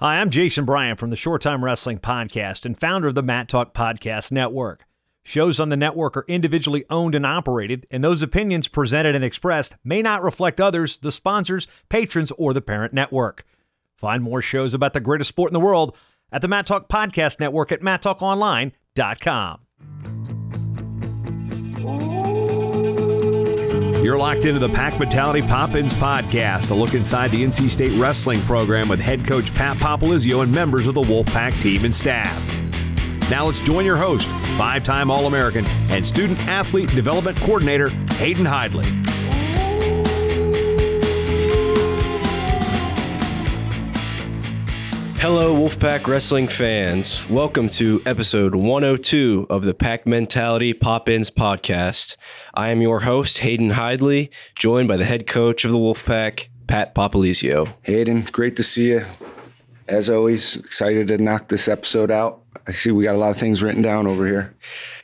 Hi, I'm Jason Bryan from the Short Time Wrestling Podcast and founder of the Mat Talk Podcast Network. Shows on the network are individually owned and operated, and those opinions presented and expressed may not reflect others, the sponsors, patrons, or the parent network. Find more shows about the greatest sport in the world at the Mat Talk Podcast Network at mattalkonline.com. You're locked into the Pack Mentality Pop-Ins podcast, a look inside the NC State wrestling program with head coach Pat Popolizio and members of the Wolfpack team and staff. Now let's join your host, five-time All-American and student athlete development coordinator Hayden Hidley. Hello, Wolfpack Wrestling fans. Welcome to episode 102 of the Pack Mentality Pop Ins podcast. I am your host, Hayden Hidley, joined by the head coach of the Wolfpack, Pat Popolizio. Hayden, great to see you. As always, excited to knock this episode out. I see we got a lot of things written down over here.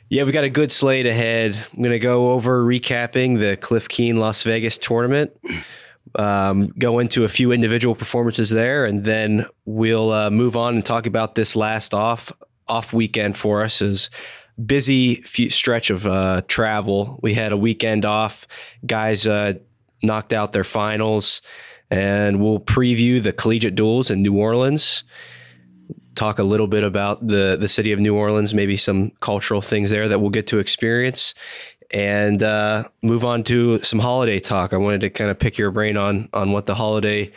Yeah, we got a good slate ahead. I'm going to go over recapping the Cliff Keen Las Vegas tournament um, go into a few individual performances there, and then we'll uh, move on and talk about this last off off weekend for us. Is busy stretch of uh, travel. We had a weekend off. Guys uh, knocked out their finals, and we'll preview the collegiate duels in New Orleans. Talk a little bit about the the city of New Orleans, maybe some cultural things there that we'll get to experience, and uh, move on to some holiday talk. I wanted to kind of pick your brain on on what the holiday,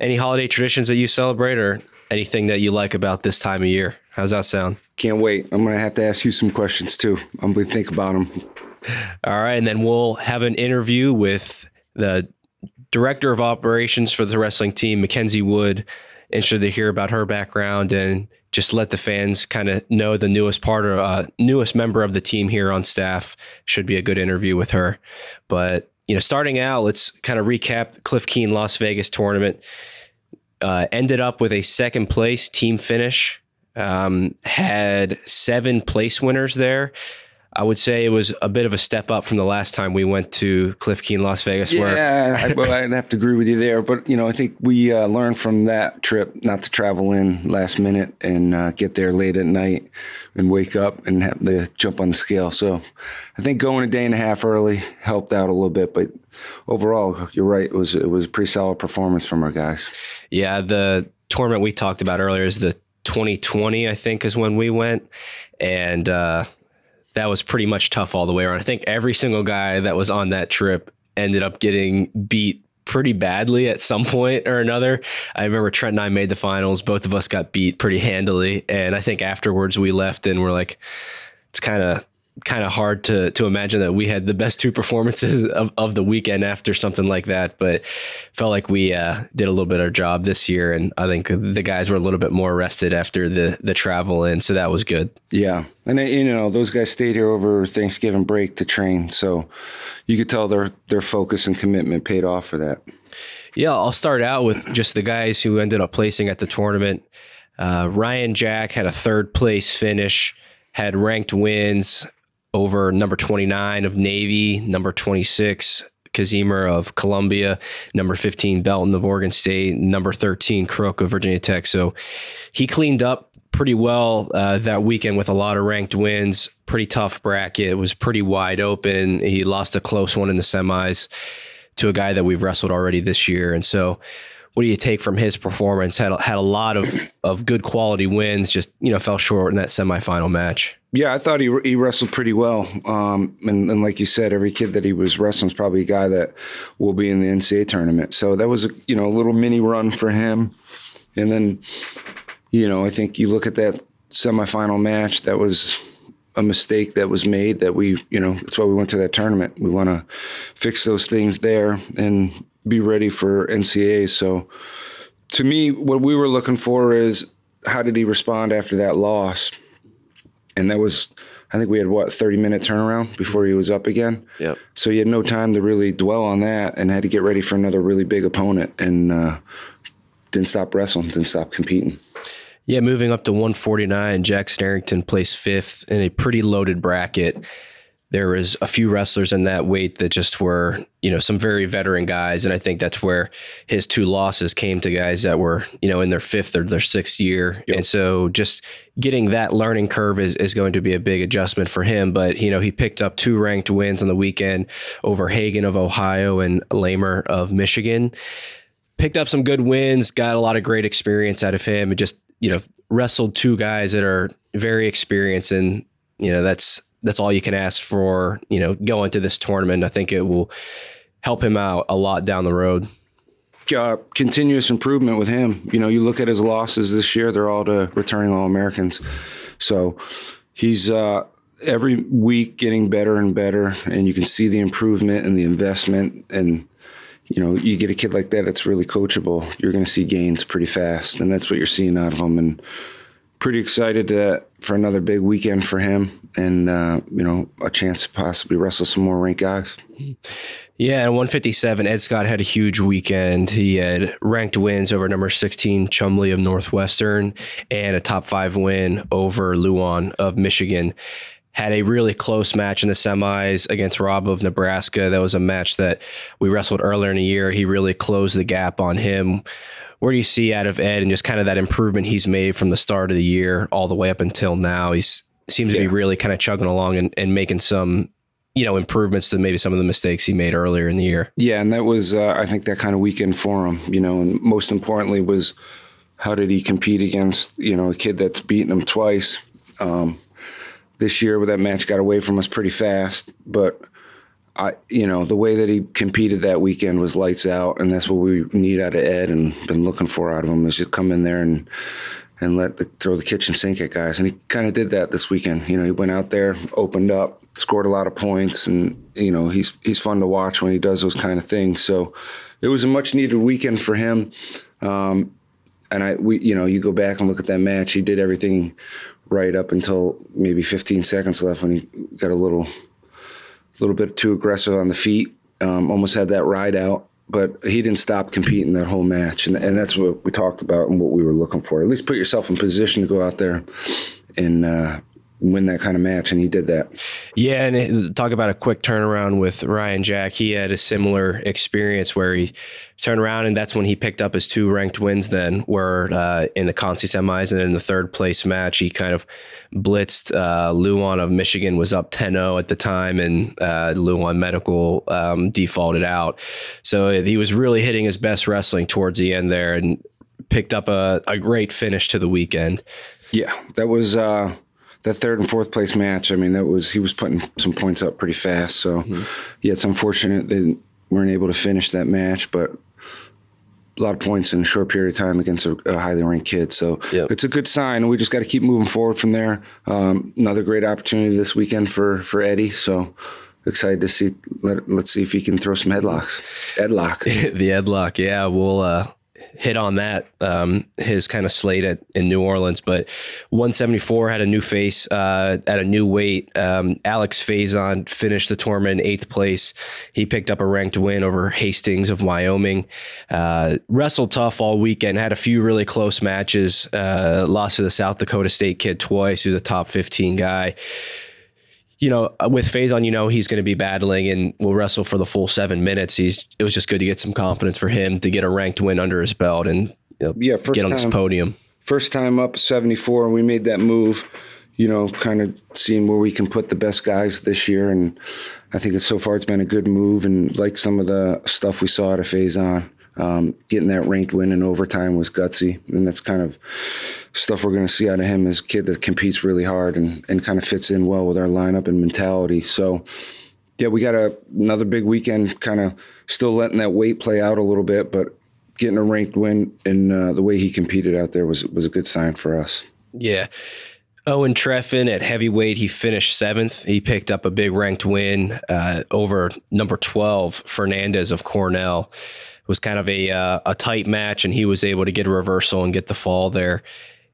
any holiday traditions that you celebrate, or anything that you like about this time of year. How's that sound? Can't wait. I'm gonna have to ask you some questions too. I'm gonna think about them. All right, and then we'll have an interview with the director of operations for the wrestling team, Mackenzie Wood. Interested to hear about her background and just let the fans kind of know the newest part or uh, newest member of the team here on staff. Should be a good interview with her. But you know, starting out, let's kind of recap the Cliff Keen Las Vegas tournament. Uh, ended up with a second place team finish. Um, had seven place winners there. I would say it was a bit of a step up from the last time we went to Cliff Keen, Las Vegas. Yeah, I, well, I'd have to agree with you there. But you know, I think we uh, learned from that trip not to travel in last minute and uh, get there late at night and wake up and have to jump on the scale. So I think going a day and a half early helped out a little bit. But overall, you're right. It was it was a pretty solid performance from our guys. Yeah, the tournament we talked about earlier is the 2020. I think is when we went and. Uh, that was pretty much tough all the way around. I think every single guy that was on that trip ended up getting beat pretty badly at some point or another. I remember Trent and I made the finals. Both of us got beat pretty handily. And I think afterwards we left and we're like, it's kind of kind of hard to to imagine that we had the best two performances of, of the weekend after something like that. But felt like we uh, did a little bit of our job this year, and I think the guys were a little bit more rested after the the travel, and so that was good. Yeah, and uh, you know those guys stayed here over Thanksgiving break to train, so you could tell their their focus and commitment paid off for that. Yeah, I'll start out with just the guys who ended up placing at the tournament. Uh, Ryan Jack had a third place finish, had ranked wins over number 29 of Navy, number 26 Kazimer of Columbia, number 15 Belton of Oregon State, number 13 Crook of Virginia Tech. So he cleaned up pretty well uh, that weekend with a lot of ranked wins. Pretty tough bracket. It was pretty wide open. He lost a close one in the semis to a guy that we've wrestled already this year. And so what do you take from his performance? Had had a lot of of good quality wins. Just you know fell short in that semifinal match. Yeah, I thought he he wrestled pretty well. Um, and, and, like you said, every kid that he was wrestling is probably a guy that will be in the NCAA tournament. So that was a you know a little mini run for him. And then, you know, I think you look at that semifinal match. That was a mistake that was made. That we you know that's why we went to that tournament. We want to fix those things there and be ready for NCAA. So to me, what we were looking for is how did he respond after that loss? And that was, I think we had what, 30 minute turnaround before he was up again. Yep. So he had no time to really dwell on that and had to get ready for another really big opponent and uh, didn't stop wrestling, didn't stop competing. Yeah, moving up to 149, Jackson Arrington placed fifth in a pretty loaded bracket there was a few wrestlers in that weight that just were, you know, some very veteran guys. And I think that's where his two losses came to guys that were, you know, in their fifth or their sixth year. Yep. And so just getting that learning curve is, is going to be a big adjustment for him. But, you know, he picked up two ranked wins on the weekend over Hagen of Ohio and Lamer of Michigan. Picked up some good wins, got a lot of great experience out of him, and just, you know, wrestled two guys that are very experienced and, you know, that's that's all you can ask for, you know, going to this tournament. I think it will help him out a lot down the road. Uh, continuous improvement with him. You know, you look at his losses this year; they're all to returning All Americans. So he's uh, every week getting better and better, and you can see the improvement and the investment. And you know, you get a kid like that that's really coachable, you're going to see gains pretty fast, and that's what you're seeing out of him. And pretty excited to, for another big weekend for him and, uh, you know, a chance to possibly wrestle some more ranked guys. Yeah, and 157, Ed Scott had a huge weekend. He had ranked wins over number 16 Chumbley of Northwestern and a top five win over Lewan of Michigan. Had a really close match in the semis against Robb of Nebraska. That was a match that we wrestled earlier in the year. He really closed the gap on him where do you see out of Ed and just kind of that improvement he's made from the start of the year all the way up until now? He seems yeah. to be really kind of chugging along and, and making some you know improvements to maybe some of the mistakes he made earlier in the year. Yeah, and that was uh, I think that kind of weekend for him. You know, and most importantly was how did he compete against you know a kid that's beaten him twice. Um, this year, where that match got away from us pretty fast, but I, you know, the way that he competed that weekend was lights out, and that's what we need out of Ed and been looking for out of him is just come in there and and let the, throw the kitchen sink at guys. And he kind of did that this weekend. You know, he went out there, opened up, scored a lot of points, and you know, he's he's fun to watch when he does those kind of things. So it was a much needed weekend for him. Um, and I, we, you know, you go back and look at that match. He did everything right up until maybe 15 seconds left when he got a little little bit too aggressive on the feet. Um, almost had that ride out, but he didn't stop competing that whole match, and, and that's what we talked about and what we were looking for. At least put yourself in position to go out there and uh, win that kind of match, and he did that. Yeah, and it, talk about a quick turnaround with Ryan Jack. He had a similar experience where he turned around, and that's when he picked up his two ranked wins. Then, where uh, in the Conci semis and in the third place match, he kind of blitzed uh, Lewan of Michigan was up 10-0 at the time, and uh, Lewan Medical um, defaulted out. So he was really hitting his best wrestling towards the end there, and picked up a, a great finish to the weekend. Yeah, that was uh, that third and fourth place match, I mean, that was he was putting some points up pretty fast. So, mm-hmm. yeah, it's unfortunate they weren't able to finish that match, but a lot of points in a short period of time against a, a highly ranked kid. So yep. it's a good sign. We just got to keep moving forward from there. Um, another great opportunity this weekend for for Eddie. So excited to see. Let, us see if he can throw some headlocks. Headlock. the headlock. Yeah, we'll uh, hit on that um, his kind of slate at, in New Orleans. But 174 had a new face uh, at a new weight. Um, Alex Faison finished the tournament in eighth place. He picked up a ranked win over Hastings of Wyoming. Uh, wrestled tough all weekend. Had a few really close matches. Uh, lost to the South Dakota State kid twice, who's a top 15 guy you know, uh, with Faison, you know he's going to be battling and will wrestle for the full seven minutes. He's it was just good to get some confidence for him to get a ranked win under his belt and you know, yeah, get on time, this podium. First time up 74, and we made that move. You know, kind of seeing where we can put the best guys this year, and I think it's so far it's been a good move. And like some of the stuff we saw at a Faison, um, getting that ranked win in overtime was gutsy, and that's kind of stuff we're going to see out of him as a kid that competes really hard and, and kind of fits in well with our lineup and mentality. So, yeah, we got a, another big weekend, kind of still letting that weight play out a little bit, but getting a ranked win and uh, the way he competed out there was was a good sign for us. Yeah. Owen Trephan at heavyweight, he finished seventh. He picked up a big ranked win uh, over number 12, Fernandez of Cornell. Was kind of a uh, a tight match, and he was able to get a reversal and get the fall there.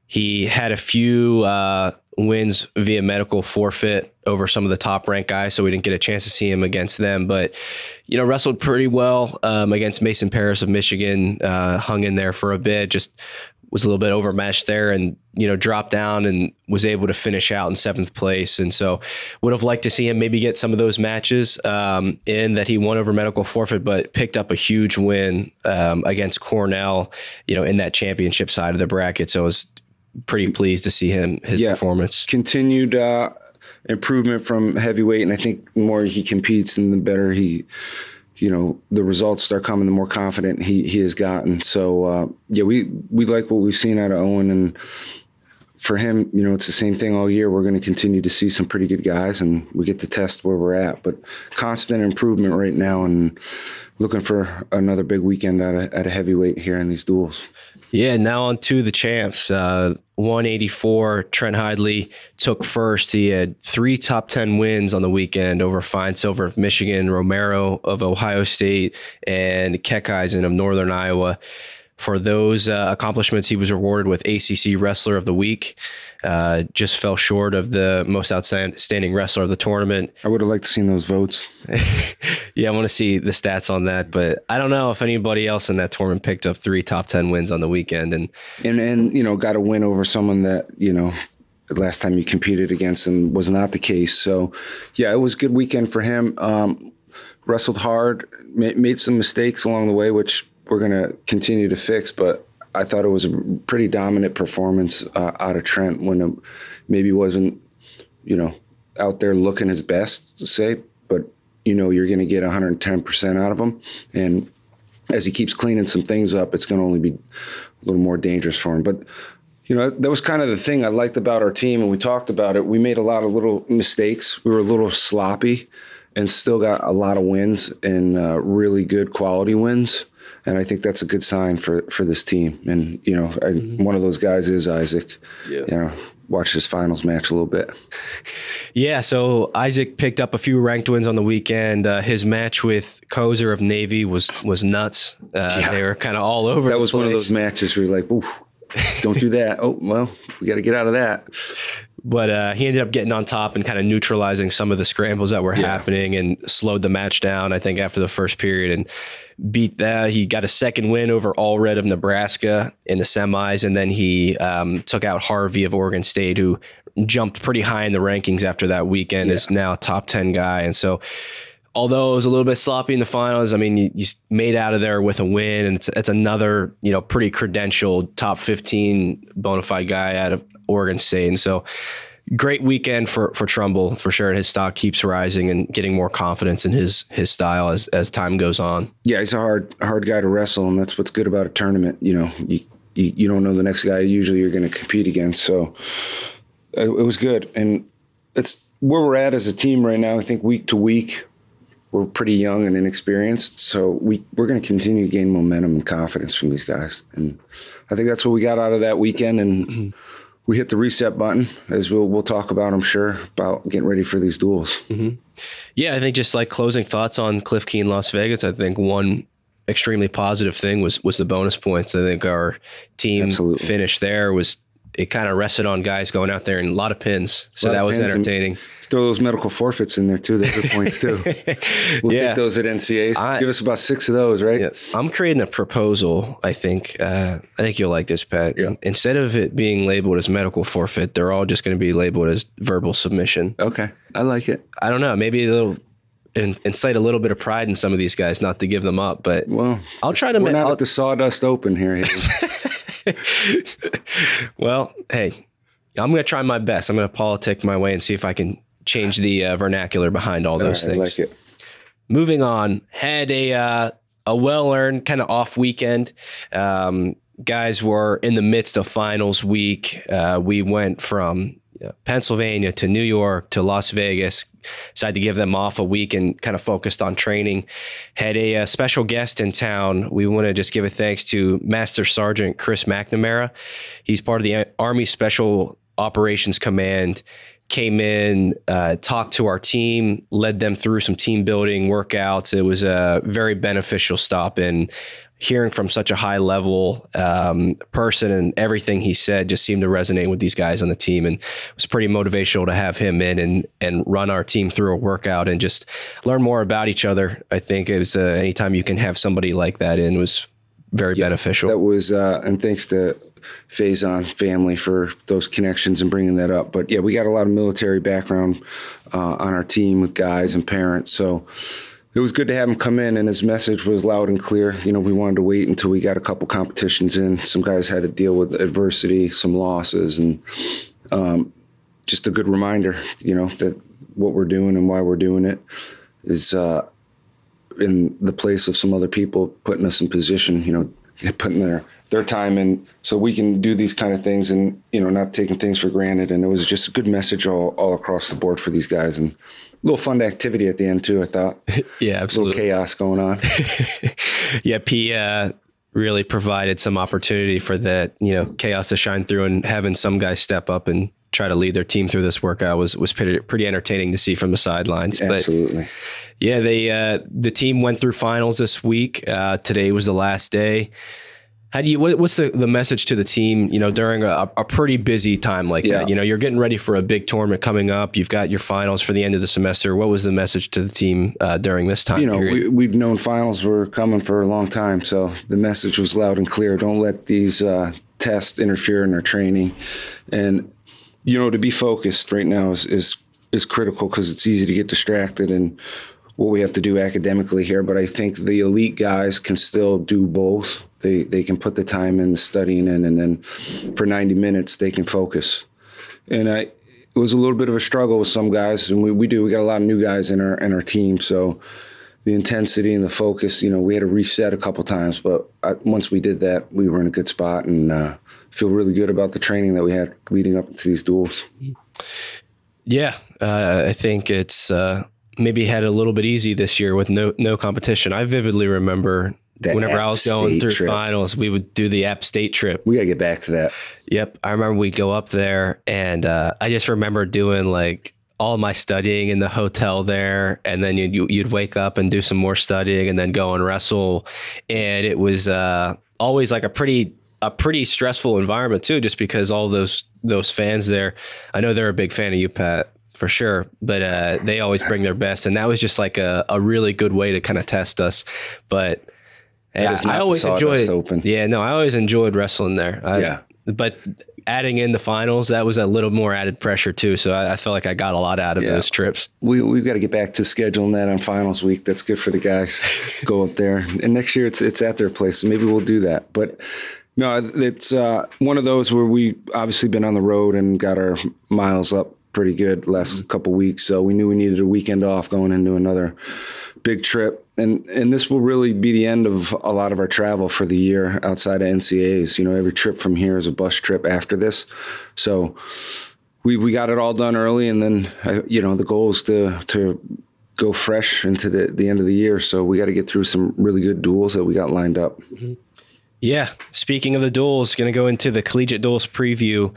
He had a few uh, wins via medical forfeit over some of the top ranked guys, so we didn't get a chance to see him against them. But you know, wrestled pretty well um, against Mason Parris of Michigan. Uh, hung in there for a bit. Just was a little bit overmatched there and you know dropped down and was able to finish out in seventh place. And so would have liked to see him maybe get some of those matches um, in that he won over medical forfeit but picked up a huge win um, against cornell you know in that championship side of the bracket. So I was pretty pleased to see him his Yeah. performance. Continued uh, improvement from heavyweight, and I think the more he competes, and the better he, you know, the results start coming. The more confident he he has gotten. So uh, yeah, we we like what we've seen out of Owen, and for him, you know, it's the same thing all year. We're going to continue to see some pretty good guys, and we get to test where we're at. But constant improvement right now, and looking for another big weekend at a, at a heavyweight here in these duels. Yeah, now on to the champs. Uh, 184, Trent Hidley took first. He had three top 10 wins on the weekend over Finesilver of Michigan, Romero of Ohio State, and Keckeisen of Northern Iowa. For those uh, accomplishments, he was rewarded with ACC Wrestler of the Week. Uh, just fell short of the most outstanding wrestler of the tournament. I would have liked to seen those votes. Yeah, I want to see the stats on that, but I don't know if anybody else in that tournament picked up three top 10 wins on the weekend. And and and you know got a win over someone that you know last time you competed against him was not the case. So yeah, it was a good weekend for him. Um, wrestled hard, ma- made some mistakes along the way, which we're gonna continue to fix. But I thought it was a pretty dominant performance uh, out of Trent when it maybe wasn't you know out there looking his best, to say, but you know you're going to get 110% out of him and as he keeps cleaning some things up, it's going to only be a little more dangerous for him. But you know, that was kind of the thing I liked about our team, and we talked about it. We made a lot of little mistakes. We were a little sloppy, and still got a lot of wins and uh, really good quality wins. And I think that's a good sign for for this team. And you know, I, one of those guys is Isaac. Yeah. You know, watched his finals match a little bit. Yeah, so Isaac picked up a few ranked wins on the weekend. Uh, his match with Koser of Navy was was nuts. Uh, They were kind of all over. That the was one of those matches where you're like, "Ooh, don't do that." oh, well, we got to get out of that. But uh, he ended up getting on top and kind of neutralizing some of the scrambles that were happening and slowed the match down. I think after the first period and beat that. He got a second win over Allred of Nebraska in the semis, and then he um, took out Harvey of Oregon State, who jumped pretty high in the rankings after that weekend. Is now a top ten guy, and so. Although it was a little bit sloppy in the finals, I mean, you, you made out of there with a win, and it's, it's another, you know, pretty credentialed top 15 bona fide guy out of Oregon State. And so great weekend for for Trumble for sure. And his stock keeps rising and getting more confidence in his his style as as time goes on. Yeah, he's a hard hard guy to wrestle, and that's what's good about a tournament. You know, you you, you don't know the next guy usually you're going to compete against. So it, it was good, and it's where we're at as a team right now. I think week to week. We're pretty young and inexperienced, so we we're going to continue to gain momentum and confidence from these guys, and I think that's what we got out of that weekend. And mm-hmm. We hit the reset button, as we'll we'll talk about, I'm sure, about getting ready for these duels. Mm-hmm. Yeah, I think just like closing thoughts on Cliff Keen Las Vegas, I think one extremely positive thing was was the bonus points. I think our team Absolutely. finish there was it kind of rested on guys going out there and a lot of pins. So that was entertaining. Throw those medical forfeits in there too. They're good points too. We'll Yeah. take those at NCAs. I- Give us about six of those, right? Yeah, I'm creating a proposal. I think uh, I think you'll like this, Pat. Yeah. Instead of it being labeled as medical forfeit, they're all just going to be labeled as verbal submission. Okay, I like it. I don't know. Maybe they'll in, incite a little bit of pride in some of these guys, not to give them up. But Well, I'll try to. we're ma- not I'll- at the sawdust open here. Well, hey, I'm going to try my best. I'm going to politic my way and see if I can change the uh, vernacular behind all All those right, I things. like it. moving on had a uh, a well earned kind of off weekend. Um, guys were in the midst of finals week. Uh, we went from Pennsylvania to New York to Las Vegas. Decided to give them off a week and kind of focused on training. Had a, uh special guest in town. We want to just give a thanks to Master Sergeant Chris McNamara. He's part of the Army Special Operations Command came in, uh, talked to our team, led them through some team building workouts. It was a very beneficial stop in hearing from such a high level um, person and everything he said just seemed to resonate with these guys on the team and it was pretty motivational to have him in and and run our team through a workout and just learn more about each other i think it was uh, anytime you can have somebody like that in was very beneficial. That was, uh, and thanks to Faison family for those connections and bringing that up. But yeah, we got a lot of military background uh, on our team with guys and parents. So it was good to have him come in, and his message was loud and clear. You know, we wanted to wait until we got a couple competitions in. Some guys had to deal with adversity, some losses, and um, just a good reminder, you know, that what we're doing and why we're doing it is uh, in the place of some other people putting us in position, you know, putting their their time in so we can do these kind of things and you know not taking things for granted and it was just a good message all, all across the board for these guys and little fun activity at the end too i thought yeah absolutely a little chaos going on yeah p uh, really provided some opportunity for that you know chaos to shine through and having some guys step up and try to lead their team through this workout was was pretty pretty entertaining to see from the sidelines. Absolutely. But yeah, they uh, the team went through finals this week. Uh, today was the last day. How do you? What, what's the, the message to the team? You know, during a, a pretty busy time like yeah. that. You know, you're getting ready for a big tournament coming up. You've got your finals for the end of the semester. What was the message to the team uh, during this time? You know, period? we, have known finals were coming for a long time, so the message was loud and clear. Don't let these uh, tests interfere in our training, and you know, to be focused right now is is is critical because it's easy to get distracted and what we have to do academically here. But I think the elite guys can still do both. They they can put the time in, the studying in, and then for 90 minutes they can focus. And I it was a little bit of a struggle with some guys, and we, we do. We got a lot of new guys in our in our team, so the intensity and the focus. You know, we had to reset a couple times, but I, once we did that, we were in a good spot, and uh, feel really good about the training that we had leading up to these duels. Yeah, uh, I think it's uh, maybe had a little bit easy this year with no no competition. I vividly remember that whenever App I was going State through trip. finals, we would do the App State trip. We got to get back to that. Yep, I remember we'd go up there, and uh, I just remember doing like all my studying in the hotel there, and then you'd you'd wake up and do some more studying, and then go and wrestle, and it was uh, always like a pretty a pretty stressful environment too, just because all those those fans there. I know they're a big fan of you, Pat, for sure, but uh, they always bring their best, and that was just like a, a really good way to kind of test us. But I, I always enjoyed. Open. Yeah, no, I always enjoyed wrestling there. I, yeah, but adding in the finals, that was a little more added pressure too. So I, I felt like I got a lot out of yeah. those trips. We we've got to get back to scheduling that on finals week. That's good for the guys. Go up there, and next year it's it's at their place. So maybe we'll do that. But no, it's uh, one of those where we obviously been on the road and got our miles up pretty good last mm-hmm. couple weeks. So we knew we needed a weekend off going into another big trip. And and this will really be the end of a lot of our travel for the year outside of NCAAs. You know, every trip from here is a bus trip after this. So we we got it all done early, and then uh, you know the goal is to to go fresh into the, the end of the year. So we got to get through some really good duels that we got lined up. Mm-hmm. Yeah. Speaking of the duels, going to go into the collegiate duels preview.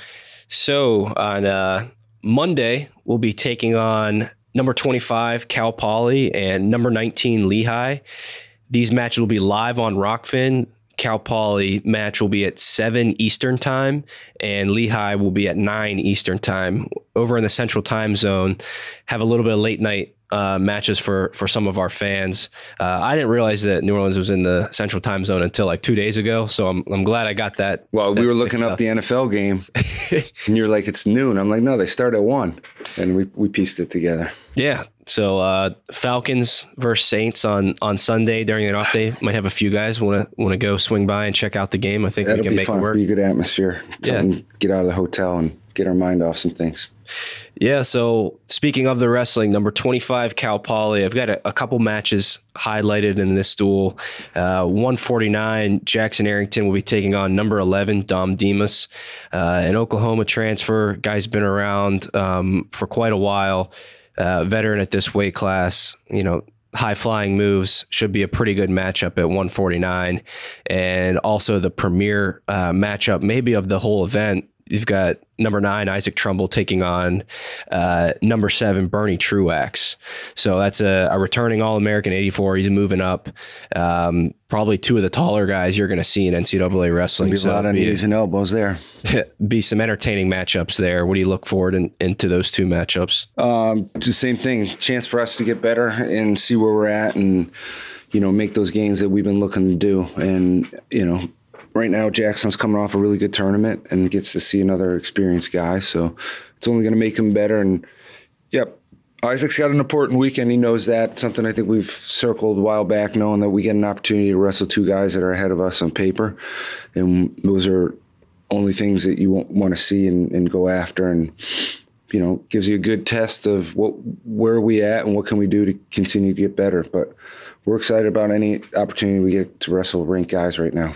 So on uh, Monday, we'll be taking on number 25 Cal Poly and number 19 Lehigh. These matches will be live on Rokfin. Cal Poly match will be at 7 Eastern time and Lehigh will be at 9 Eastern time. Over in the central time zone, have a little bit of late night uh, matches for for some of our fans. Uh, I didn't realize that New Orleans was in the Central Time Zone until like two days ago, so I'm I'm glad I got that. Well, that we were looking up the NFL game, and you're like, it's noon. I'm like, no, they start at one, and we we pieced it together. Yeah. So uh, Falcons versus Saints on on Sunday during an off day. Might have a few guys want to want to go swing by and check out the game. I think That'll we can make fun. it work. Be a good atmosphere. Something, yeah. Get out of the hotel and get our mind off some things. Yeah. So speaking of the wrestling, number 25, Cal Poly, I've got a, a couple matches highlighted in this duel. Uh, 149, Jackson Arrington will be taking on number 11, Dom Demas, uh, an Oklahoma transfer. Guy's been around um, for quite a while. Uh, veteran at this weight class, you know, high flying moves should be a pretty good matchup at 149 and also the premier uh, matchup maybe of the whole event you've got number nine Isaac Trumble taking on uh, number seven Bernie Truax. So that's a, a returning All American '84. He's moving up. Um, probably two of the taller guys you're going to see in NCAA wrestling. Be a lot of knees and elbows there. be some entertaining matchups there. What do you look forward in, into those two matchups? Um, the same thing. Chance for us to get better and see where we're at, and you know, make those gains that we've been looking to do. And you know, right now Jackson's coming off a really good tournament and gets to see another experienced guy, so it's only going to make him better. And yep. Isaac's got an important weekend. He knows that. Something I think we've circled a while back, knowing that we get an opportunity to wrestle two guys that are ahead of us on paper. And those are only things that you want to see and, and go after. And you know, gives you a good test of what where are we at and what can we do to continue to get better. But we're excited about any opportunity we get to wrestle ranked guys right now.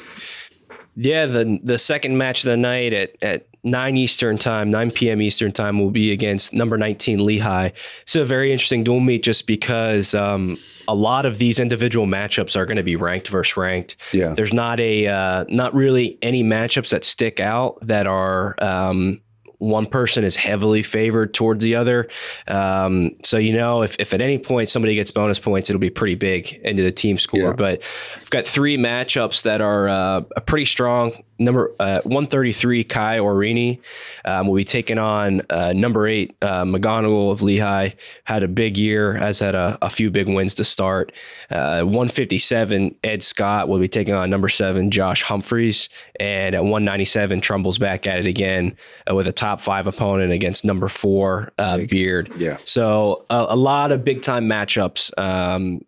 Yeah, the the second match of the night at at nine Eastern time, nine p.m. Eastern time, will be against number nineteen Lehigh. It's a very interesting dual meet just because um, a lot of these individual matchups are going to be ranked versus ranked. Yeah. there's not a uh, not really any matchups that stick out that are. Um, one person is heavily favored towards the other. Um, so, you know, if, if at any point somebody gets bonus points, it'll be pretty big into the team score. Yeah. But I've got three matchups that are uh, pretty strong. Number uh, 133, Kai Orine um, will be taking on uh, number eight, uh, McGonagle of Lehigh. Had a big year, has had a, a few big wins to start. Uh, 157, Ed Scott will be taking on number seven, Josh Humphreys. And at 197, Trumble's back at it again uh, with a top five opponent against number four, uh, Beard. Yeah. So a, a lot of big time matchups. Um,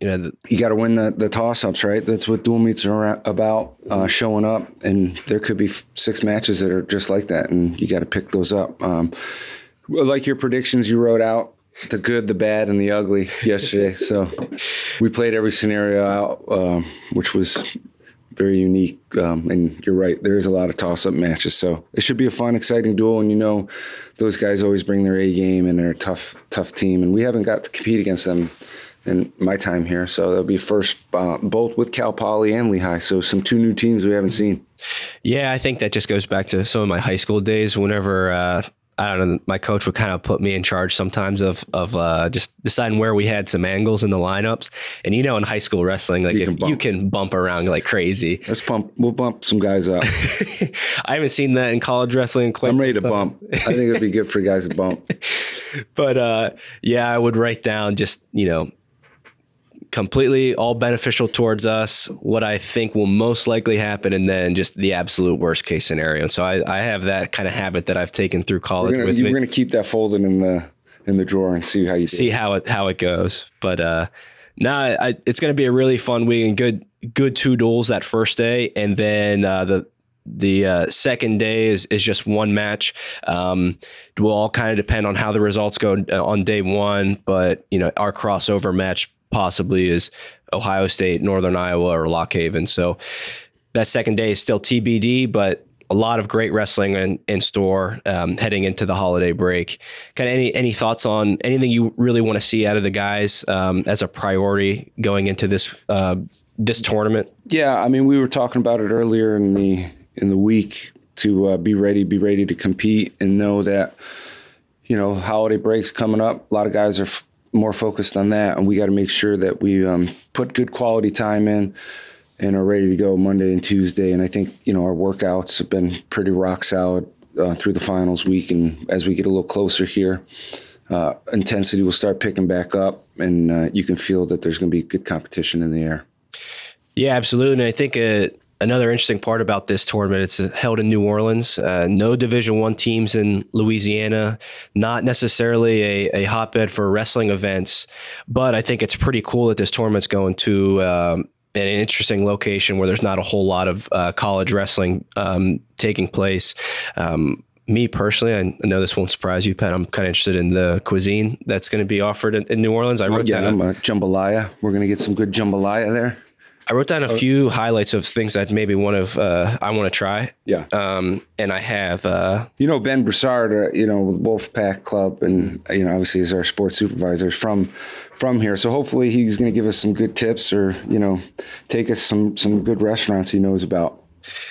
you know, the, You got to win the, the toss ups, right? That's what dual meets are about, uh, showing up. And there could be f- six matches that are just like that, and you got to pick those up. Um, like your predictions you wrote out, the good, the bad, and the ugly yesterday. so we played every scenario out, um, which was very unique. Um, and you're right, there is a lot of toss up matches. So it should be a fun, exciting duel. And you know, those guys always bring their A game and they're a tough, tough team. And we haven't got to compete against them in my time here. So that'll be first, uh, both with Cal Poly and Lehigh. So some two new teams we haven't seen. Yeah, I think that just goes back to some of my high school days. Whenever uh, I don't know, my coach would kind of put me in charge sometimes of of uh, just deciding where we had some angles in the lineups. And you know, in high school wrestling, like You if can bump. you can bump around like crazy. Let's bump. We'll bump some guys up. I haven't seen that in college wrestling. Quite I'm ready to time. bump. I think it'd be good for guys to bump. But uh, yeah, I would write down just you know completely all beneficial towards us what i think will most likely happen and then just the absolute worst case scenario and so i, I have that kind of habit that i've taken through college We're gonna, with you- me. we're gonna keep that folded in the in the drawer and see how you see how it how it goes. But uh, no, I, it's going to be a really fun week and good good two duels that first day, and then uh, the the uh, second day is is just one match. Um, it will all kind of depend on how the results go uh, on day one, but you know our crossover match possibly is Ohio State, Northern Iowa, or Lock Haven. So that second day is still TBD, but a lot of great wrestling in, in store um, heading into the holiday break. Kind of any any thoughts on anything you really want to see out of the guys um, as a priority going into this uh, this tournament? Yeah, I mean, we were talking about it earlier in the in the week to uh, be ready, be ready to compete, and know that you know holiday breaks coming up. A lot of guys are f- more focused on that, and we got to make sure that we um, put good quality time in and are ready to go Monday and Tuesday. And I think you know our workouts have been pretty rock solid uh, through the finals week, and as we get a little closer here. Uh, intensity will start picking back up, and uh, you can feel that there's going to be good competition in the air. Yeah, absolutely. And I think uh, another interesting part about this tournament, it's held in New Orleans. Uh, no Division One teams in Louisiana. Not necessarily a, a hotbed for wrestling events, but I think it's pretty cool that this tournament's going to. Um, an interesting location where there's not a whole lot of uh, college wrestling um, taking place. Um, me personally, I know this won't surprise you, Pat. I'm kind of interested in the cuisine that's going to be offered in, in New Orleans. I wrote Yeah, down I'm a jambalaya. We're gonna get some good jambalaya there. I wrote down a few highlights of things that maybe one of uh, I want to try. Yeah. Um, and I have uh, You know Ben Broussard, uh, you know with Wolfpack Club, and you know obviously is our sports supervisor from from here. So hopefully he's going to give us some good tips, or you know take us some some good restaurants he knows about.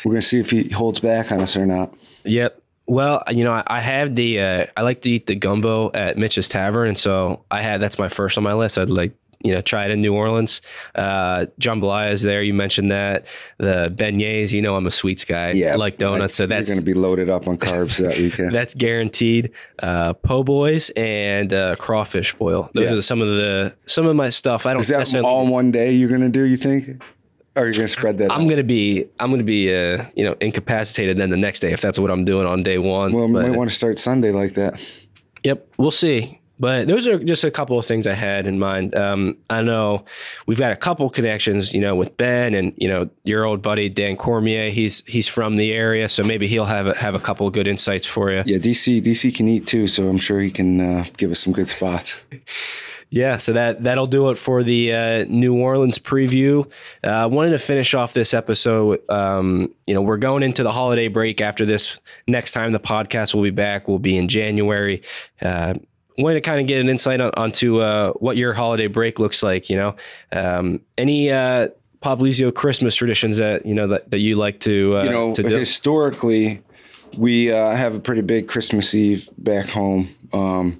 we're gonna see if he holds back on us or not. Yep. Well, you know, I, I have the uh, I like to eat the gumbo at Mitch's Tavern, and so I had that's my first on my list. I'd like you know try it in New Orleans. Uh, jambalaya is there. You mentioned that the beignets. You know, I'm a sweets guy. Yeah, I like donuts, so that's gonna be loaded up on carbs that weekend. that's guaranteed. Uh, po' boys and uh, crawfish boil. Those Yeah. are some of the some of my stuff. I don't Is that necessarily. all in one day you're gonna do? You think, or you're gonna spread that? I'm out? gonna be I'm gonna be uh, you know incapacitated then the next day if that's what I'm doing on day one. Well, we But- might want to start Sunday like that. Yep, we'll see. But those are just a couple of things I had in mind. Um, I know we've got a couple connections, you know, with Ben and you know your old buddy Dan Cormier. He's he's from the area, so maybe he'll have a, have a couple of good insights for you. Yeah, DC DC can eat too, so I'm sure he can uh, give us some good spots. Yeah, so that that'll do it for the uh, New Orleans preview. Uh, I wanted to finish off this episode. Um, you know, we're going into the holiday break after this. Next time the podcast will be back will be in January. Uh, wanted to kind of get an insight on, onto uh, what your holiday break looks like. You know, um, any uh, Popolizio Christmas traditions that you know that, that you like to uh, you know, to do? historically, we uh, have a pretty big Christmas Eve back home. Um,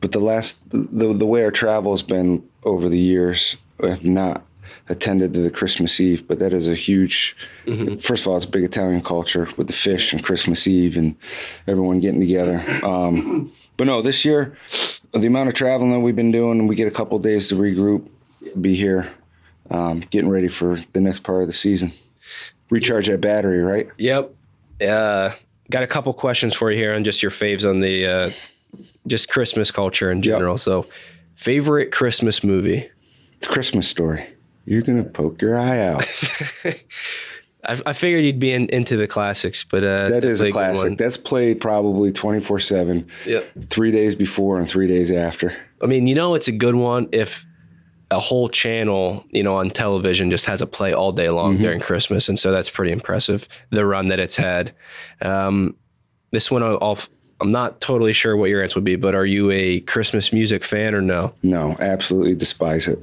but the last, the, the way our travel has been over the years, I have not attended to the Christmas Eve, but that is a huge, first of all, it's a big Italian culture with the fish and Christmas Eve and everyone getting together. Um, but no, this year, the amount of traveling that we've been doing, we get a couple days to regroup, be here, um, getting ready for the next part of the season. Recharge that battery, right? Yep. Uh, got a couple questions for you here on just your faves on the uh, just Christmas culture in general. So, favorite Christmas movie? A Christmas story. You're gonna poke your eye out. I, I figured you'd be in, into the classics, but uh, That is a classic. That's played probably 24 seven. Yep. Three days before and three days after. I mean, you know, it's a good one if a whole channel, you know, on television just has a play all day long Mm-hmm. during Christmas, and so that's pretty impressive. The run that it's had. Um, this one, I'll, I'm not totally sure what your answer would be, but are you a Christmas music fan or no? No, absolutely despise it.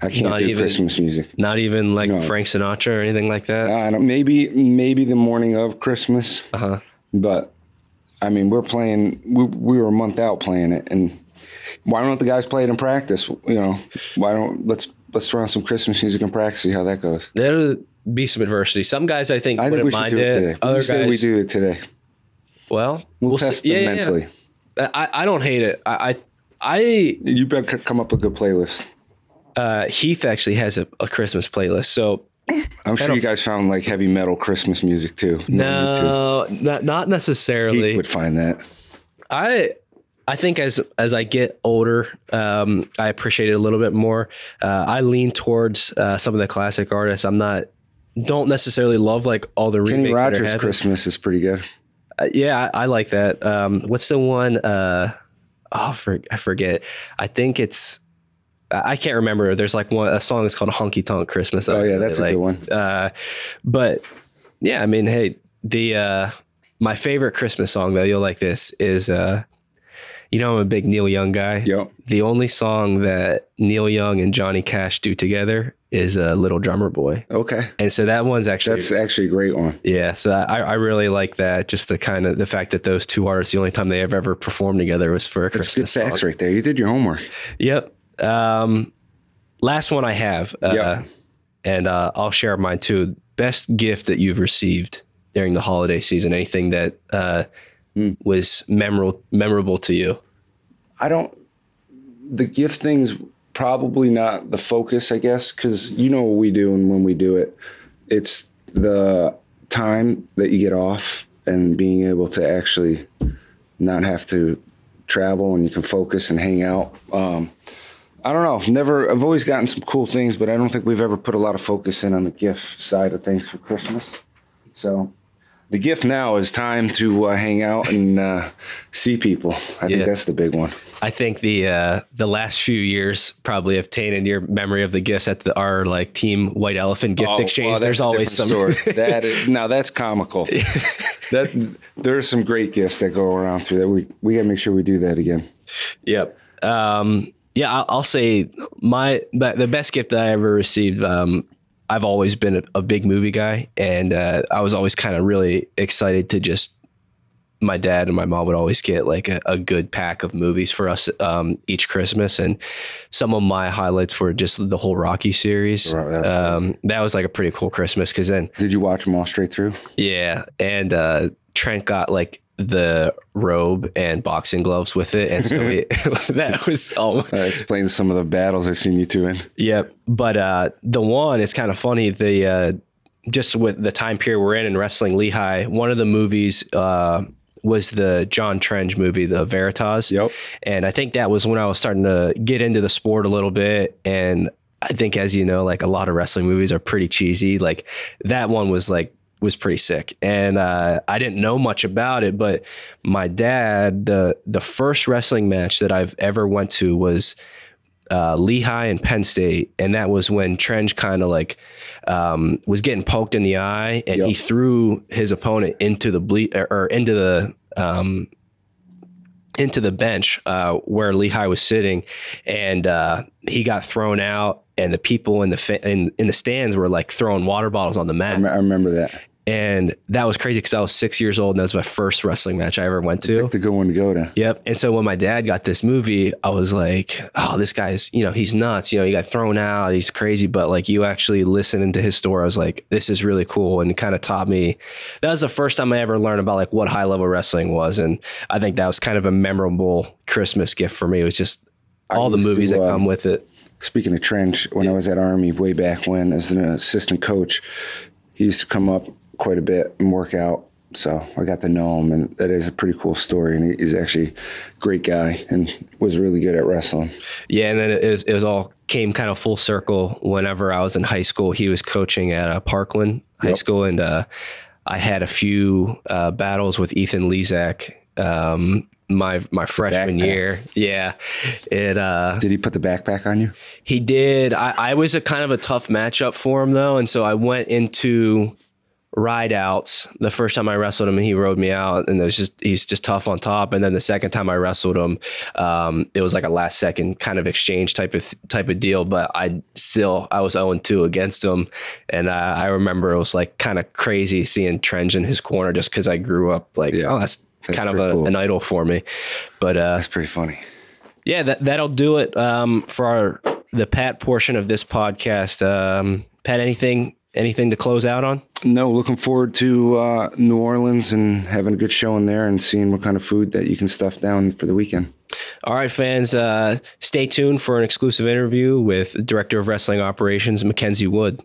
I can't Not do even- Christmas music. Not even like No. Frank Sinatra or anything like that. I don't, maybe maybe the morning of Christmas, Uh-huh. but I mean we're playing. We, we were a month out playing it, and why don't the guys play it in practice? You know, why don't let's let's throw on some Christmas music in practice, see how that goes. There'll be some adversity. Some guys, I think, I think we should mind do it today. Other we guys, we do it today. well, We'll, see- test yeah, them yeah, yeah. mentally. I, I don't hate it. I, I, I You better come up with a good playlist. Uh, Heath actually has a, a Christmas playlist. So I'm sure you guys found like heavy metal Christmas music too. You know, me too. no, not not necessarily. He would find that. I I think as as I get older, um, I appreciate it a little bit more. Uh, I lean towards uh, some of the classic artists. I'm not don't necessarily love like all the Kenny Rogers. Christmas is pretty good. Uh, yeah, I, I like that. Um, what's the one? Uh, oh, for, I forget. I think it's. I can't remember. There's like one a song that's called "Honky Tonk Christmas." Oh, yeah, that's a good one. Uh, but yeah, I mean, hey, the uh, my favorite Christmas song though, you'll like this is. Uh, you know, I'm a big Neil Young guy. Yep. The only song that Neil Young and Johnny Cash do together is uh, "Little Drummer Boy," Okay. and so that one's actually That's actually a great one. yeah, so I, I really like that. Just the kind of the fact that those two artists, the only time they have ever performed together was for a That's good Christmas song. facts right there. You did your homework. Yep. Um, last one I have, uh, Yep. and uh, I'll share mine too. Best gift that you've received during the holiday season? Anything that uh, Hmm. was memorable memorable to you? I don't. The gift thing's probably not the focus, I guess, because you know what we do and when we do it, it's the time that you get off and being able to actually not have to travel and you can focus and hang out. Um, I don't know. Never. I've always gotten some cool things, but I don't think we've ever put a lot of focus in on the gift side of things for Christmas. So. The gift now is time to uh, hang out and uh, see people. I Yeah. think that's the big one. I think the uh, the last few years probably have tainted your memory of the gifts at the, our like team White Elephant gift Oh, exchange. well, There's always some. story. that is, now that's comical. that there are some great gifts that go around through that. We we got to make sure we do that again. Yep. Um, yeah, I'll, I'll say my but the best gift that I ever received. Um, I've always been a, a big movie guy, and uh, I was always kind of really excited to just. My dad and my mom would always get like a, a good pack of movies for us um, each Christmas, and some of my highlights were just the whole Rocky series. Right, Um, that was like a pretty cool Christmas because then Did you watch them all straight through? yeah, and uh, Trent got like the robe and boxing gloves with it, and so we, that was oh That explains some of the battles I've seen you two in. Yep. But uh, the one, it's kind of funny. The uh, just with the time period we're in in wrestling, Lehigh. One of the movies uh, was the Jon Trenge movie, The Veritas. Yep. And I think that was when I was starting to get into the sport a little bit. And I think, as you know, like a lot of wrestling movies are pretty cheesy. Like that one was like was pretty sick, and uh, I didn't know much about it. But my dad, the the first wrestling match that I've ever went to was uh, Lehigh and Penn State, and that was when Trenge kind of like um, was getting poked in the eye, and he threw his opponent into the ble- or, or into the um, into the bench uh, where Lehigh was sitting, and uh, he got thrown out. And the people in the fa- in, in the stands were like throwing water bottles on the mat, I rem- I remember that. and that was crazy because I was six years old, and that was my first wrestling match I ever went to. The good one to go to. Yep. And so when my dad got this movie, I was like, oh, this guy's, you know, he's nuts. You know, he got thrown out. He's crazy. But like you actually listening to his story, I was like, this is really cool. And it kind of taught me that was the first time I ever learned about like what high level wrestling was. And I think that was kind of a memorable Christmas gift for me. It was just all the movies to, that um, come with it. Speaking of Trenge, when I was at Army way back when, as an assistant coach, he used to come up quite a bit and work out. So I got to know him, and that is a pretty cool story. And he's actually a great guy and was really good at wrestling. Yeah, and then it was, it was all came kind of full circle. Whenever I was in high school, he was coaching at uh, Parkland High Yep. School, and uh, I had a few uh, battles with Ethan Lezak. Um, my my freshman backpack. year, yeah, it uh, Did he put the backpack on you? he did. I, I was a kind of a tough matchup for him though, and so I went into ride outs the first time I wrestled him and he rode me out and it was just he's just tough on top and then the second time I wrestled him um, it was like a last second kind of exchange type of type of deal but I still I was 0 2 against him and uh, I remember it was like kind of crazy seeing Trenge in his corner just because I grew up like Yeah. oh that's, That's kind of a, cool. an idol for me but uh, That's pretty funny. yeah, that that'll do it um, for our the Pat portion of this podcast. Um, Pat, anything anything to close out on? No, looking forward to uh, New Orleans and having a good show in there and seeing what kind of food that you can stuff down for the weekend. All right, fans, uh, stay tuned for an exclusive interview with Director of Wrestling Operations Mackenzie Wood.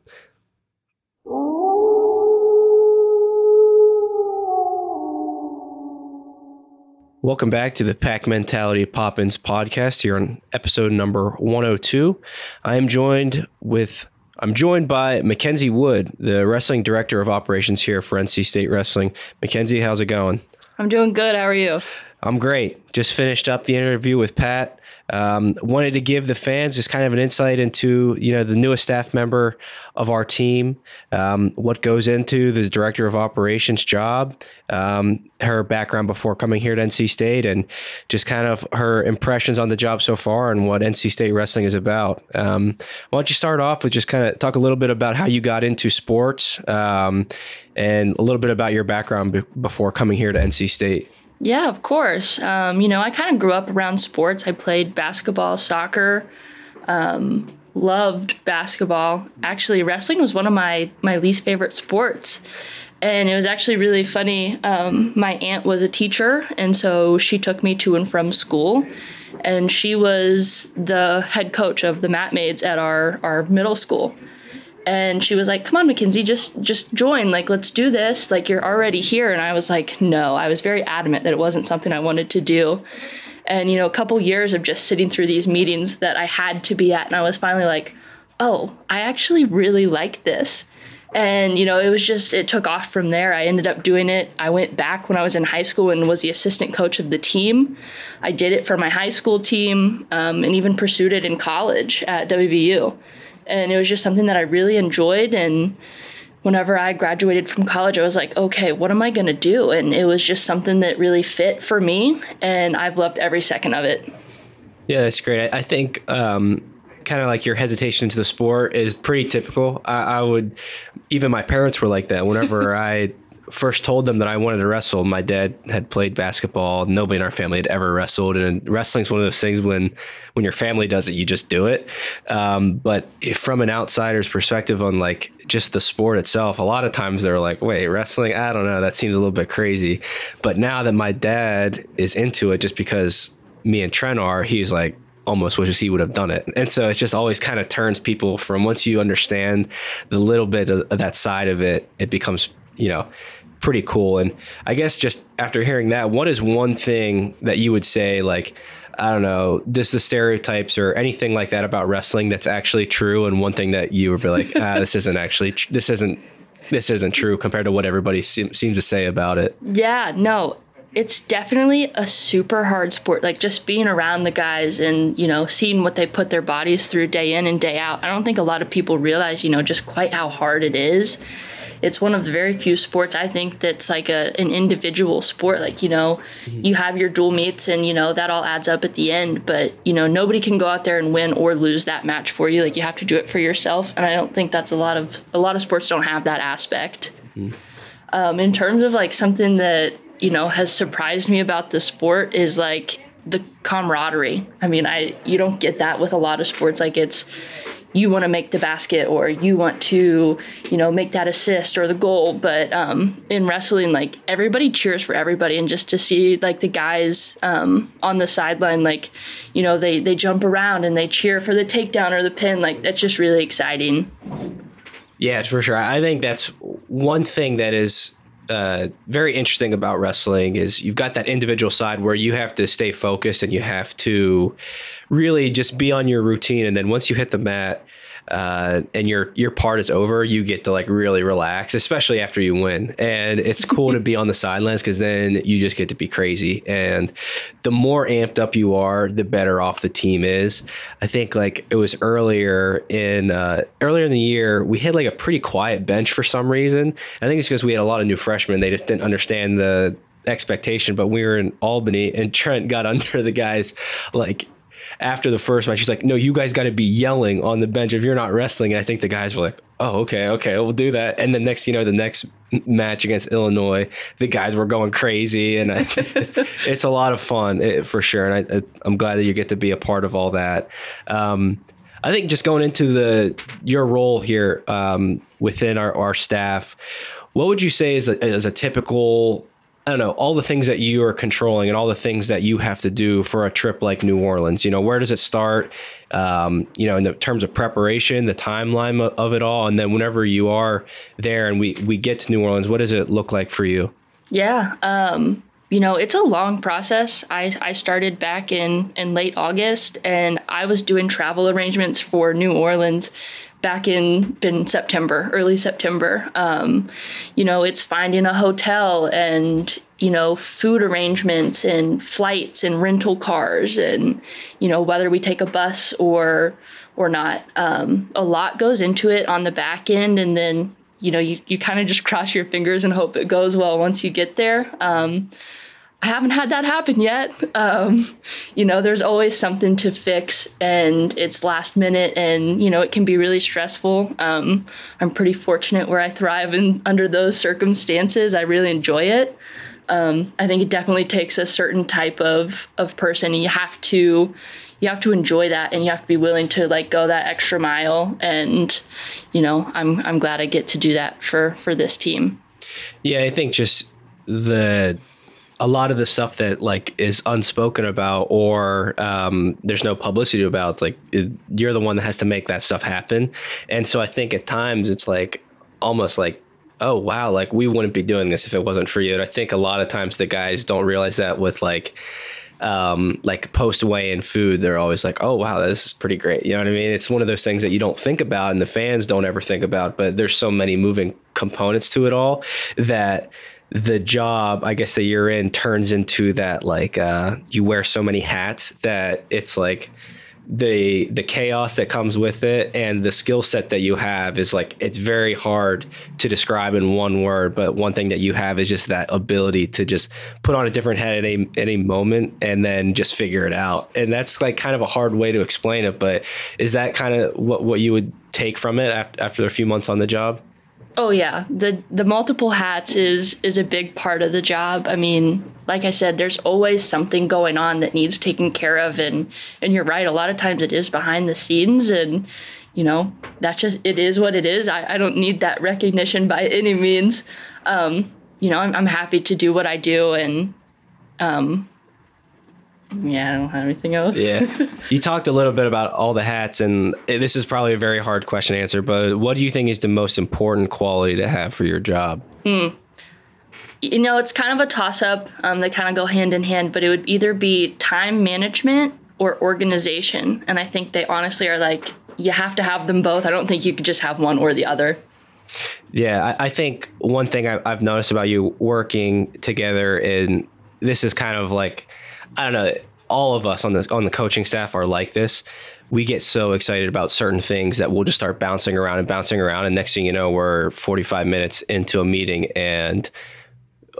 Welcome back to the Pack Mentality Pop Ins podcast here on episode number 102. I am joined with I'm joined by Mackenzie Wood, the wrestling director of operations here for NC State Wrestling. Mackenzie, how's it going? I'm doing good. How are you? I'm great. Just finished up the interview with Pat. Um, wanted to give the fans just kind of an insight into you know the newest staff member of our team, um, what goes into the director of operations job, um, her background before coming here to NC State, and just kind of her impressions on the job so far and what NC State wrestling is about. Um, why don't you start off with just kind of talk a little bit about how you got into sports um, and a little bit about your background be- before coming here to NC State. Yeah, of course. Um, you know, I kind of grew up around sports. I played basketball, soccer, um, loved basketball. Actually, wrestling was one of my my least favorite sports. And it was actually really funny. Um, my aunt was a teacher, and so she took me to and from school. And she was the head coach of the mat maids at our, our middle school. And she was like come on mackenzie just just join. Like let's do this. Like you're already here. And i was like no i was very adamant that it wasn't something i wanted to do. And you know a couple years of just sitting through these meetings that i had to be at and i was finally like oh i actually really like this. And you know it was just it took off from there. I ended up doing it. I went back when i was in high school and was the assistant coach of the team. I did it for my high school team um, and even pursued it in college at wvu and it was just something that I really enjoyed. And whenever I graduated from college, I was like, okay, what am I going to do? And it was just something that really fit for me, and I've loved every second of it. Yeah, that's great. I, I think um, kind of like your hesitation to the sport is pretty typical. I, I would, even my parents were like that. Whenever I first told them that I wanted to wrestle, my dad had played basketball. Nobody in our family had ever wrestled, and wrestling's one of those things when when your family does it, you just do it. Um, but from an outsider's perspective on like just the sport itself, a lot of times they're like, "Wait, wrestling? I don't know. That seems a little bit crazy." But now that my dad is into it, just because me and Trent are, he's like, almost wishes he would have done it. And so it just always kind of turns people from once you understand the little bit of, of, that side of it, it becomes, you know, pretty cool. And I guess just after hearing that, what is one thing that you would say, like, I don't know, just the stereotypes or anything like that about wrestling that's actually true, and one thing that you would be like, ah, this isn't actually, this isn't, this isn't true compared to what everybody seems to say about it. Yeah, no, it's definitely a super hard sport. Like just being around the guys and, you know, seeing what they put their bodies through day in and day out. I don't think a lot of people realize, you know, just quite how hard it is it's one of the very few sports I think that's like a an individual sport. Like you know, mm-hmm. you have your dual meets, and you know that all adds up at the end. But you know, nobody can go out there and win or lose that match for you. Like you have to do it for yourself, and I don't think that's a lot of a lot of sports don't have that aspect. Mm-hmm. Um, in terms of like something that you know has surprised me about the sport is like the camaraderie. I mean, I you don't get that with a lot of sports. Like it's you want to make the basket or you want to, you know, make that assist or the goal. But um, in wrestling, like everybody cheers for everybody, and just to see like the guys um, on the sideline, like, you know, they they jump around and they cheer for the takedown or the pin, like that's just really exciting. Yeah, for sure. I think that's one thing that is uh, very interesting about wrestling is you've got that individual side where you have to stay focused and you have to really just be on your routine. And then once you hit the mat, uh, and your your part is over, you get to like really relax, especially after you win. And it's cool to be on the sidelines because then you just get to be crazy. And the more amped up you are, the better off the team is. I think like it was earlier in uh, earlier in the year, we had like a pretty quiet bench for some reason. I think it's because we had a lot of new freshmen. They just didn't understand the expectation, but we were in Albany and Trent got under the guys like after the first match, she's like, "No, you guys got to be yelling on the bench if you're not wrestling." And I think the guys were like, "Oh, okay, okay, we'll do that." And the next, you know, the next match against Illinois, the guys were going crazy, and I, it's a lot of fun it, for sure. And I, am glad that you get to be a part of all that. Um, I think just going into the your role here um, within our, our staff, what would you say is a, is a typical I don't know, all the things that you are controlling and all the things that you have to do for a trip like New Orleans. You know, where does it start? Um, you know, in the terms of preparation, the timeline of it all, and then whenever you are there and we we get to New Orleans, what does it look like for you? Yeah, um, you know, it's a long process. I I started back in in late August, and I was doing travel arrangements for New Orleans back in in September, early September. Um, you know, it's finding a hotel and you know food arrangements and flights and rental cars and you know whether we take a bus or or not. Um, a lot goes into it on the back end, and then you know you you kind of just cross your fingers and hope it goes well once you get there. Um, I haven't had that happen yet. Um, you know, there's always something to fix, and it's last minute, and you know it can be really stressful. Um, I'm pretty fortunate where I thrive in under those circumstances. I really enjoy it. Um, I think it definitely takes a certain type of of person. You have to you have to enjoy that, and you have to be willing to like go that extra mile. And you know, I'm I'm glad I get to do that for for this team. Yeah, I think just the a lot of the stuff that like is unspoken about or um, there's no publicity about like it, you're the one that has to make that stuff happen and so i think at times it's like almost like oh wow like we wouldn't be doing this if it wasn't for you and i think a lot of times the guys don't realize that with like um, like post weigh in food, they're always like, oh, wow, this is pretty great. You know what I mean? It's one of those things that you don't think about and the fans don't ever think about, but there's so many moving components to it all that the job I guess that you're in turns into that like uh, you wear so many hats that it's like the the chaos that comes with it and the skill set that you have is like it's very hard to describe in one word but one thing that you have is just that ability to just put on a different head at any any moment and then just figure it out. And that's like kind of a hard way to explain it but is that kind of what what you would take from it after, after a few months on the job Oh yeah, the the multiple hats is is a big part of the job. I mean, like I said, there's always something going on that needs taken care of, and and you're right. A lot of times it is behind the scenes, and you know that just it is what it is. I, I don't need that recognition by any means. Um, you know, I'm, I'm happy to do what I do, and um, yeah, I don't have anything else. Yeah. you talked a little bit about all the hats, and this is probably a very hard question to answer, but what do you think is the most important quality to have for your job? Mm. You know, it's kind of a toss up. Um, they kind of go hand in hand, but it would either be time management or organization. And I think they honestly are like, you have to have them both. I don't think you could just have one or the other. Yeah, I, I think one thing I, I've noticed about you working together, and this is kind of like, I don't know, all of us on the on the coaching staff are like this. We get so excited about certain things that we'll just start bouncing around and bouncing around, and next thing you know, we're 45 minutes into a meeting and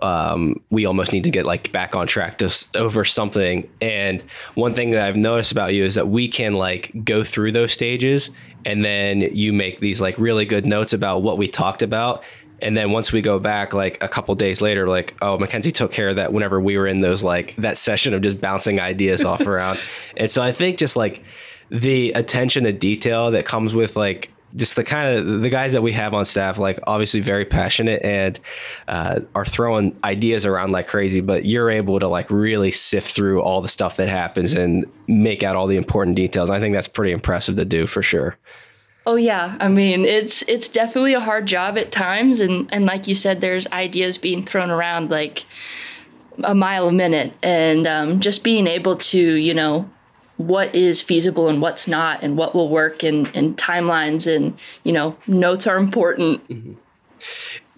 um, we almost need to get like back on track to over something. And one thing that I've noticed about you is that we can like go through those stages, and then you make these like really good notes about what we talked about, and then once we go back like a couple days later like oh mackenzie took care of that whenever we were in those like that session of just bouncing ideas off around. And so i think just like the attention to detail that comes with like just the kind of the guys that we have on staff like obviously very passionate and uh, are throwing ideas around like crazy but you're able to like really sift through all the stuff that happens and make out all the important details. I think that's pretty impressive to do for sure Oh yeah, I mean it's it's definitely a hard job at times, and and like you said, there's ideas being thrown around like a mile a minute, and um, just being able to you know what is feasible and what's not, and what will work, and and timelines, and you know notes are important. Mm-hmm.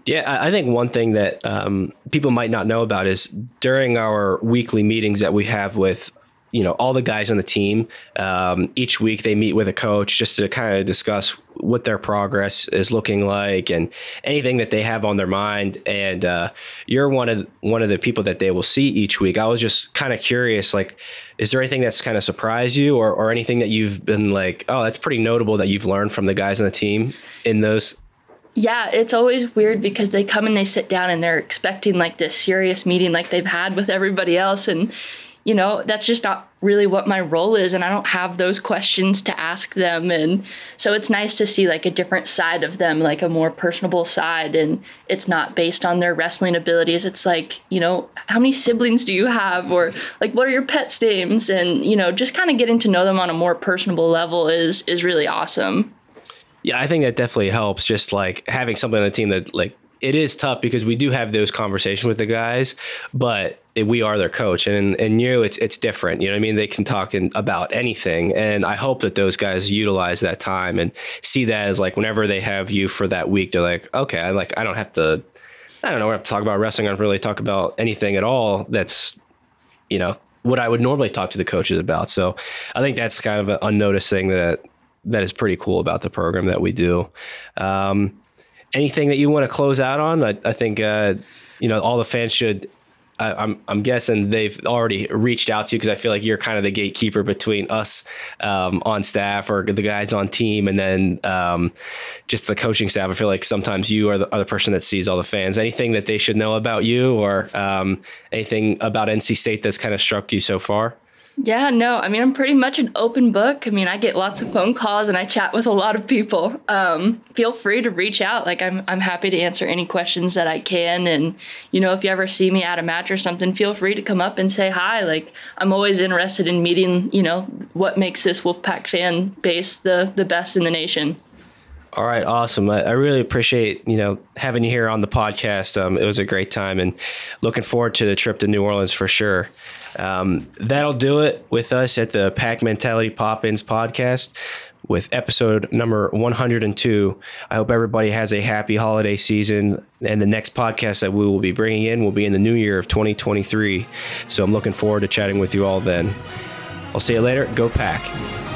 Yeah, I think one thing that um, people might not know about is during our weekly meetings that we have with you know all the guys on the team um, each week they meet with a coach just to kind of discuss what their progress is looking like and anything that they have on their mind. And uh, you're one of one of the people that they will see each week. I was just kind of curious like is there anything that's kind of surprised you or, or anything that you've been like oh that's pretty notable that you've learned from the guys on the team in those? Yeah, it's always weird because they come and they sit down and they're expecting like this serious meeting like they've had with everybody else. And you know, that's just not really what my role is. And I don't have those questions to ask them. And so it's nice to see like a different side of them, like a more personable side. And it's not based on their wrestling abilities. It's like, you know, how many siblings do you have? Or like, what are your pets' names? And, you know, just kind of getting to know them on a more personable level is, is really awesome. Yeah, I think that definitely helps. Just like having somebody on the team that like it is tough because we do have those conversations with the guys, but we are their coach, and and you, it's it's different. You know, I mean, they can talk in, about anything, and I hope that those guys utilize that time and see that as like whenever they have you for that week, they're like, okay, I like I don't have to, I don't know, I have to talk about wrestling. I don't really talk about anything at all. That's, you know, what I would normally talk to the coaches about. So I think that's kind of an unnoticed thing that that is pretty cool about the program that we do. Um, anything that you want to close out on? I, I think uh, you know all the fans should. I, I'm I'm guessing they've already reached out to you because I feel like you're kind of the gatekeeper between us um, on staff or the guys on team, and then um, just the coaching staff. I feel like sometimes you are the, are the person that sees all the fans. Anything that they should know about you, or um, anything about NC State that's kind of struck you so far? Yeah, no, I mean, I'm pretty much an open book. I mean, I get lots of phone calls and I chat with a lot of people. Um, feel free to reach out. Like, I'm, I'm happy to answer any questions that I can. And, you know, if you ever see me at a match or something, feel free to come up and say hi. Like, I'm always interested in meeting, you know, what makes this Wolfpack fan base the, the best in the nation. All right, awesome. I, I, really appreciate you know having you here on the podcast. Um, it was a great time, and looking forward to the trip to New Orleans for sure. Um, that'll do it with us at the Pack Mentality Pop Ins podcast with episode number 102. I hope everybody has a happy holiday season. And the next podcast that we will be bringing in will be in the new year of 2023. So I'm looking forward to chatting with you all then. I'll see you later. Go Pack.